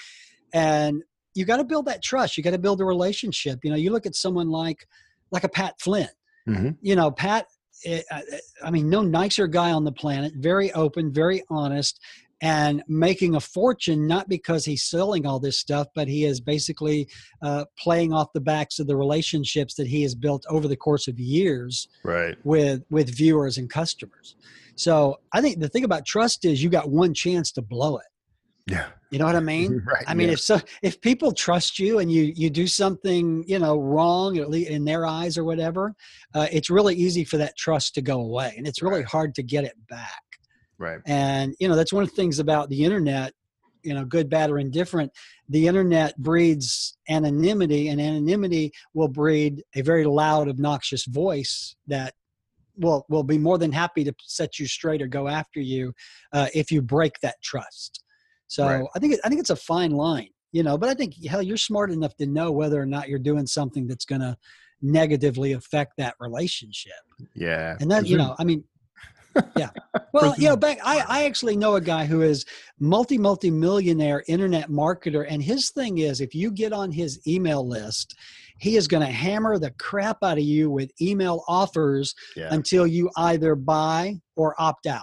And you got to build that trust. You got to build a relationship. You know you look at someone like like a pat flynn. Mhm. you know pat I I mean, no nicer guy on the planet. Very open, very honest, and making a fortune not because he's selling all this stuff, but he is basically uh, playing off the backs of the relationships that he has built over the course of years Right. with with viewers and customers. So I think the thing about trust is you got one chance to blow it. Yeah. You know what I mean? Right. I mean, yeah. if so, if people trust you and you you do something you know wrong, at least in their eyes or whatever, uh, it's really easy for that trust to go away, and it's really Right. hard to get it back. right. And you know that's one of the things about the internet. You know, good, bad, or indifferent. The internet breeds anonymity, and anonymity will breed a very loud, obnoxious voice that will will be more than happy to set you straight or go after you uh, if you break that trust. So Right. I think it, I think it's a fine line, you know. But I think hell, you're smart enough to know whether or not you're doing something that's going to negatively affect that relationship. Yeah. And that, you know, I mean, yeah. Well, you know, back I, I actually know a guy who is multi multi millionaire internet marketer, and his thing is if you get on his email list, he is going to hammer the crap out of you with email offers Yeah. until you either buy or opt out.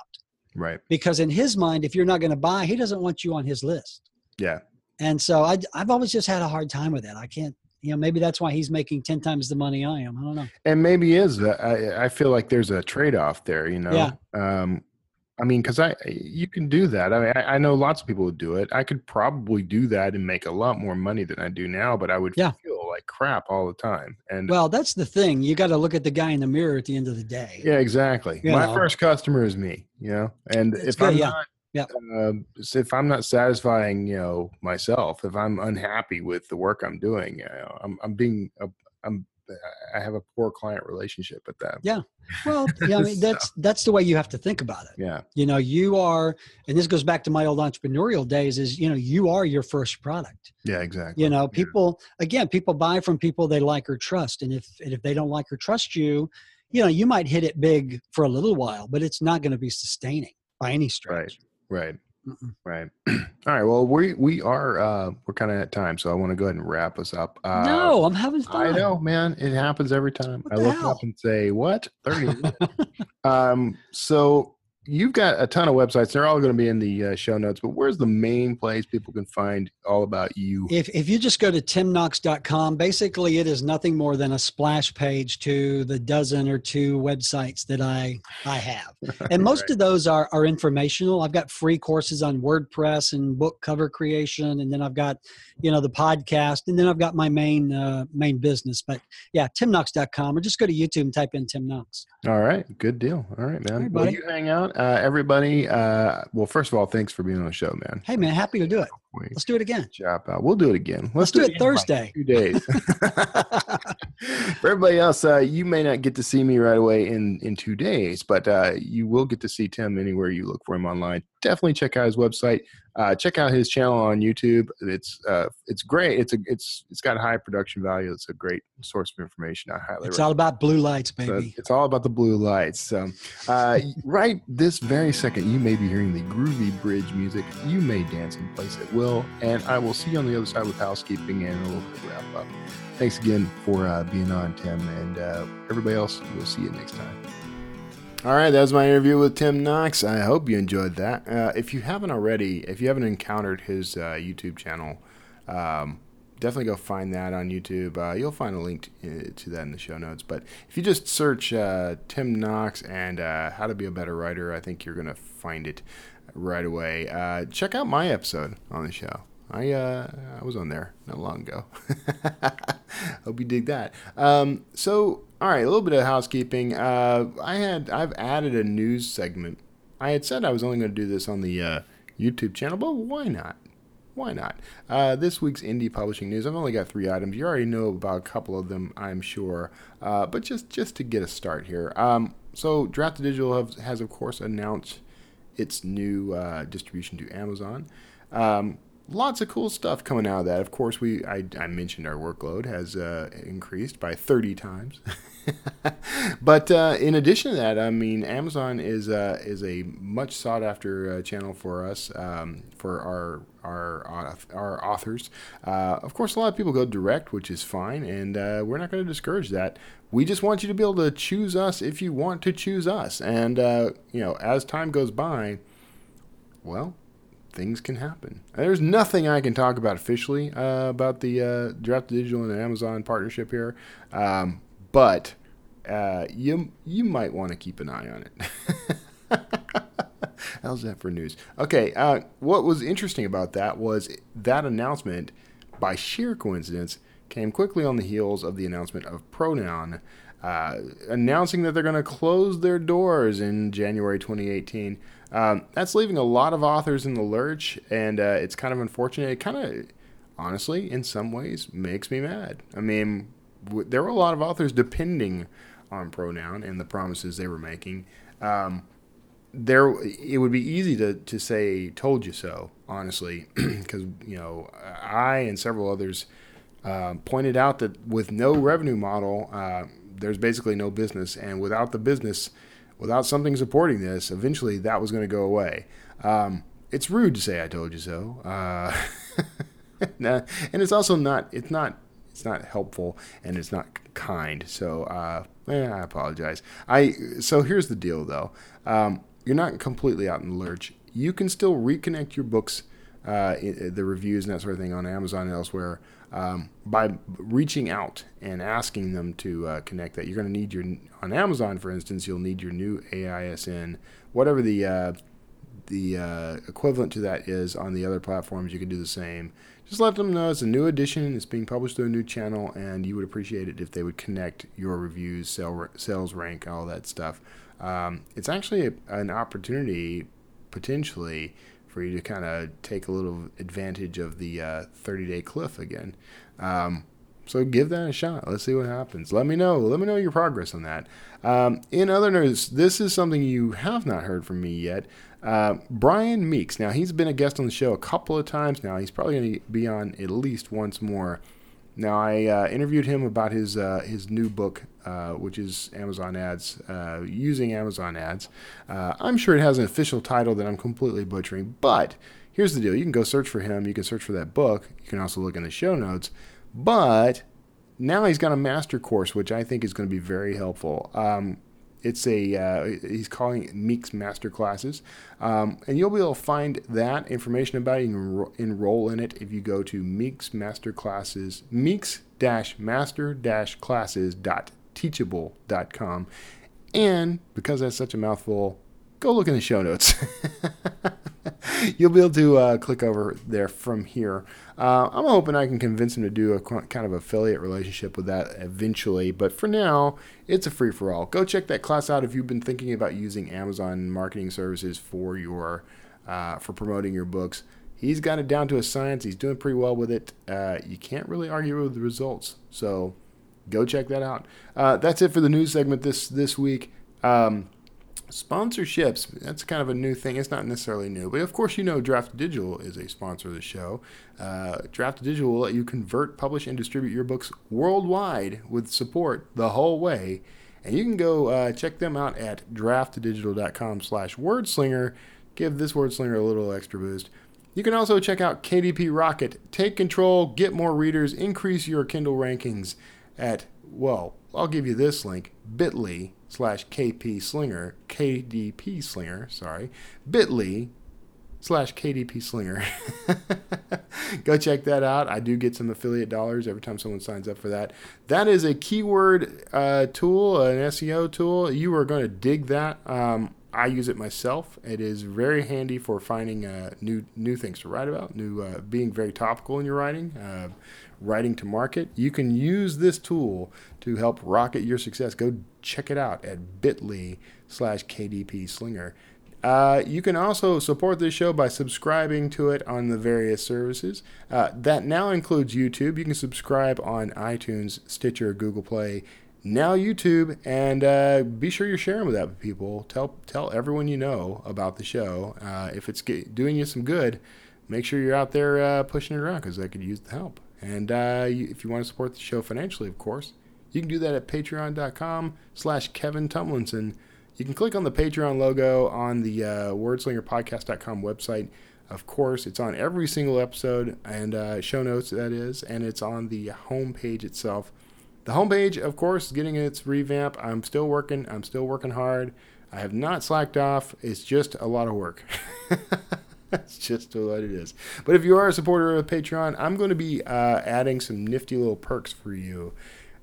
Right. Because in his mind, if you're not going to buy, he doesn't want you on his list. Yeah. And so I, I've always just had a hard time with that. I can't, you know, maybe that's why he's making 10 times the money I am. I don't know. and maybe is I, I feel like there's a trade-off there you know Yeah. um i mean because i you can do that i mean I, I know lots of people would do it i could probably do that and make a lot more money than i do now but i would Yeah. feel like crap all the time and Well, that's the thing. You got to look at the guy in the mirror at the end of the day. yeah exactly You my know. first customer is me you know and It's if good, i'm yeah. not Yeah. Uh, so if i'm not satisfying you know myself if i'm unhappy with the work i'm doing you know, i'm, I'm being a, i'm i have a poor client relationship with them. Yeah. Well, yeah, I mean, So- that's that's the way you have to think about it. yeah You know, you are, and this goes back to my old entrepreneurial days. Is you know, you are your first product. yeah exactly You know, Yeah. people again, people buy from people they like or trust, and if and if they don't like or trust you, you know, you might hit it big for a little while, but it's not going to be sustaining by any stretch. Right. Right. Mm-mm. Right. All right. Well, we we are uh, we're kind of at time, so I want to go ahead and wrap us up. Uh, no, I'm having fun. I know, man. It happens every time. What I look hell? up and say, "What?" Thirty. um. So you've got a ton of websites. They're all going to be in the uh, show notes. But where's the main place people can find all about you? If, if you just go to timknox.com, basically it is nothing more than a splash page to the dozen or two websites that I I have. And most Right. of those are, are informational. I've got free courses on WordPress and book cover creation, and then I've got, you know, the podcast, and then I've got my main uh, main business. But yeah, timknox.com or just go to YouTube and type in Tim Knox. All right. Good deal. All right, man. Well, you hang out, uh, everybody. Uh, well, first of all, thanks for being on the show, man. Hey man, happy to do it. We Let's do it again. chop out. We'll do it again. Let's do it again in like Thursday. Two days. For everybody else, uh, you may not get to see me right away in in two days, but uh, you will get to see Tim anywhere you look for him online. Definitely check out his website. Uh, check out his channel on YouTube. It's uh, it's great. It's a it's it's got high production value. It's a great source of information. I highly It's all about blue lights, so baby. it's all about the blue lights. So, uh, right this very second, you may be hearing the groovy bridge music. You may dance in place at will. And I will see you on the other side with housekeeping and a little bit of wrap up. Thanks again for uh, being on, Tim. And uh, everybody else, we'll see you next time. All right, that was my interview with Tim Knox. I hope you enjoyed that. Uh, if you haven't already, if you haven't encountered his uh, YouTube channel, um, definitely go find that on YouTube. Uh, you'll find a link to, to that in the show notes. But if you just search uh, Tim Knox and uh, How to Be a Better Writer, I think you're going to find it right away. Uh, check out my episode on the show. I uh, I was on there not long ago. Hope you dig that. Um, so, all right, a little bit of housekeeping. Uh, I had I've added a news segment. I had said I was only going to do this on the uh, YouTube channel, but why not? Why not? Uh, this week's indie publishing news. I've only got three items. You already know about a couple of them, I'm sure. Uh, but just just to get a start here. Um, so, Draft Digital have, has of course announced its new uh, distribution to Amazon. Um, lots of cool stuff coming out of that. Of course, we I, I mentioned our workload has uh, increased by 30 times. but uh, in addition to that, I mean, Amazon is uh, is a much sought after uh, channel for us um, for our our our authors. Uh, of course, a lot of people go direct, which is fine, and uh, we're not going to discourage that. We just want you to be able to choose us if you want to choose us, and you know, as time goes by, well, things can happen. There's nothing I can talk about officially uh, about the uh, Draft Digital and Amazon partnership here, um, but uh, you you might want to keep an eye on it. How's that for news? Okay, uh, what was interesting about that was that announcement, by sheer coincidence, came quickly on the heels of the announcement of Pronoun uh, announcing that they're going to close their doors in January 2018. Um, that's leaving a lot of authors in the lurch, and uh, it's kind of unfortunate. It kind of, honestly, in some ways, makes me mad. I mean, w- there were a lot of authors depending on Pronoun and the promises they were making. Um, there it would be easy to, to say told you so honestly because you know i and several others uh, pointed out that with no revenue model uh, there's basically no business and without the business without something supporting this eventually that was going to go away. Um, it's rude to say i told you so uh, and it's also not it's not it's not helpful and it's not kind so uh, eh, i apologize. I so here's the deal though. Um, you're not completely out in the lurch. You can still reconnect your books, uh, the reviews and that sort of thing on Amazon and elsewhere um, by reaching out and asking them to uh, connect that. You're going to need your on Amazon, for instance, you'll need your new ASIN, whatever the uh, the uh, equivalent to that is on the other platforms. You can do the same. Just let them know it's a new edition. It's being published through a new channel, and you would appreciate it if they would connect your reviews, sale, sales rank, all that stuff. Um, it's actually a, an opportunity, potentially, for you to kind of take a little advantage of the uh, 30 day cliff again. Um, so give that a shot. Let's see what happens. Let me know. Let me know your progress on that. Um, in other news, this is something you have not heard from me yet. Uh, Brian Meeks. Now he's been a guest on the show a couple of times now. He's probably going to be on at least once more. Now I uh, interviewed him about his uh, his new book, uh, which is Amazon ads, uh, using Amazon ads. Uh, I'm sure it has an official title that I'm completely butchering, but here's the deal you can go search for him, you can search for that book, you can also look in the show notes, but now he's got a master course, which I think is going to be very helpful. Um, it's a uh, he's calling it Meeks Master Classes, um, and you'll be able to find that information about it. You can enroll in it if you go to Meeks Master Classes Meeks Master Classes dot teachable.com. And because that's such a mouthful, go look in the show notes. You'll be able to uh, click over there from here. Uh, I'm hoping I can convince him to do a kind of affiliate relationship with that eventually, but for now, it's a free for all. Go check that class out if you've been thinking about using Amazon marketing services for your uh, for promoting your books. He's got it down to a science. He's doing pretty well with it. Uh, you can't really argue with the results. So go check that out. Uh, that's it for the news segment this this week. Um, sponsorships that's kind of a new thing. It's not necessarily new but of course you know draft digital is a sponsor of the show. Uh, draft digital will let you convert publish and distribute your books worldwide with support the whole way. And you can go uh, check them out at draftdigital.com slash wordslinger. Give this wordslinger a little extra boost. You can also check out kdp rocket. Take control get more readers increase your kindle rankings at, well, I'll give you this link bit.ly slash KP Slinger, KDP Slinger, sorry, bit.ly slash KDP Slinger. Go check that out. I do get some affiliate dollars every time someone signs up for that. That is a keyword uh, tool, an SEO tool. You are going to dig that. Um, I use it myself. It is very handy for finding uh, new new things to write about, new uh, being very topical in your writing, uh, writing to market. You can use this tool to help rocket your success. Go check it out at bit.ly slash KDP Slinger. Uh, you can also support this show by subscribing to it on the various services. Uh, that now includes YouTube. You can subscribe on iTunes, Stitcher, Google Play, now YouTube, and uh, be sure you're sharing with that people. Tell tell everyone you know about the show. Uh, if it's get, doing you some good, make sure you're out there uh, pushing it around because I could use the help. And uh, you, if you want to support the show financially, of course, you can do that at patreon.com/slash Kevin Tumlinson. You can click on the Patreon logo on the uh, WordslingerPodcast.com website. Of course, it's on every single episode and uh, show notes, that is, and it's on the homepage itself. The homepage, of course, is getting its revamp. I'm still working. I'm still working hard. I have not slacked off. It's just a lot of work. That's just what it is. But if you are a supporter of Patreon, I'm going to be uh, adding some nifty little perks for you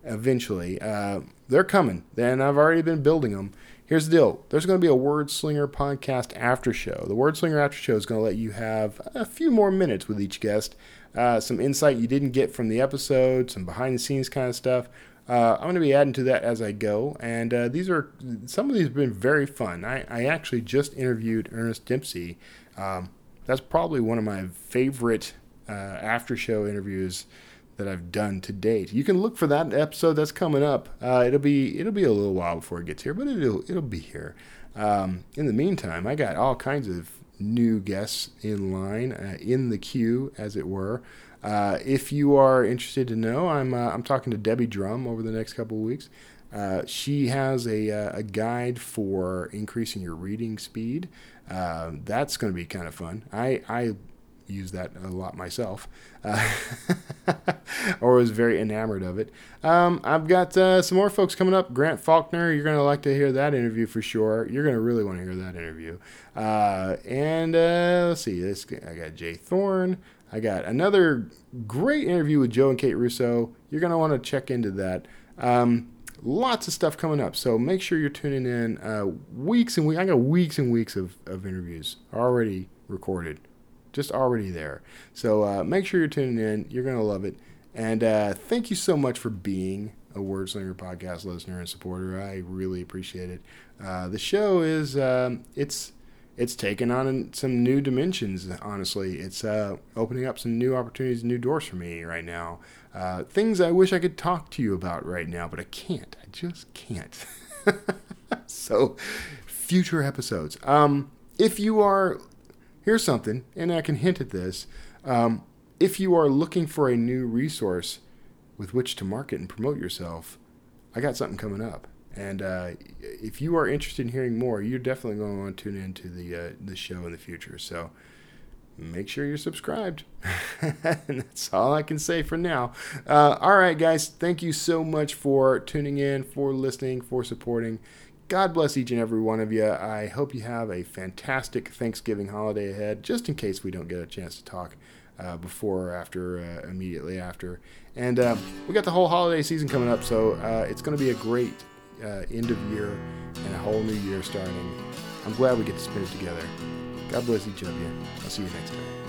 eventually. Uh, they're coming, and I've already been building them. Here's the deal there's going to be a Word Slinger podcast after show. The Word Slinger after show is going to let you have a few more minutes with each guest uh, some insight you didn't get from the episode, some behind the scenes kind of stuff. Uh, I'm going to be adding to that as I go, and uh, these are some of these have been very fun. I, I actually just interviewed Ernest Dempsey. Um, that's probably one of my favorite uh, after show interviews that I've done to date. You can look for that episode that's coming up. Uh, it'll be it'll be a little while before it gets here, but it'll it'll be here. Um, in the meantime, I got all kinds of new guests in line, uh, in the queue, as it were. Uh, if you are interested to know, I'm uh, I'm talking to Debbie Drum over the next couple of weeks. Uh, she has a, uh, a guide for increasing your reading speed. Uh, that's going to be kind of fun. I, I use that a lot myself, uh, or was very enamored of it. Um, I've got uh, some more folks coming up. Grant Faulkner, you're going to like to hear that interview for sure. You're going to really want to hear that interview. Uh, and uh, let's see, this I got J. Thorn. I got another great interview with Joe and Kate Russo. You're going to want to check into that. Um, lots of stuff coming up. So make sure you're tuning in. Uh, weeks and weeks. I got weeks and weeks of, of interviews already recorded just already there. So uh, make sure you're tuning in. You're going to love it. And uh, thank you so much for being a Wordslinger podcast listener and supporter. I really appreciate it. Uh, the show is um, it's it's taken on some new dimensions. Honestly, it's uh, opening up some new opportunities, new doors for me right now. Uh, things I wish I could talk to you about right now, but I can't. I just can't. so, future episodes. Um, if you are here's something, and I can hint at this. Um, if you are looking for a new resource with which to market and promote yourself, I got something coming up. And uh, if you are interested in hearing more, you're definitely going to want to tune into the uh, the show in the future. So make sure you're subscribed. and that's all I can say for now. Uh, all right, guys. Thank you so much for tuning in, for listening, for supporting. God bless each and every one of you. I hope you have a fantastic Thanksgiving holiday ahead, just in case we don't get a chance to talk uh, before or after, uh, immediately after. And uh, we got the whole holiday season coming up, so uh, it's going to be a great uh, end of year and a whole new year starting. I'm glad we get to spend it together. God bless each of you. I'll see you next time.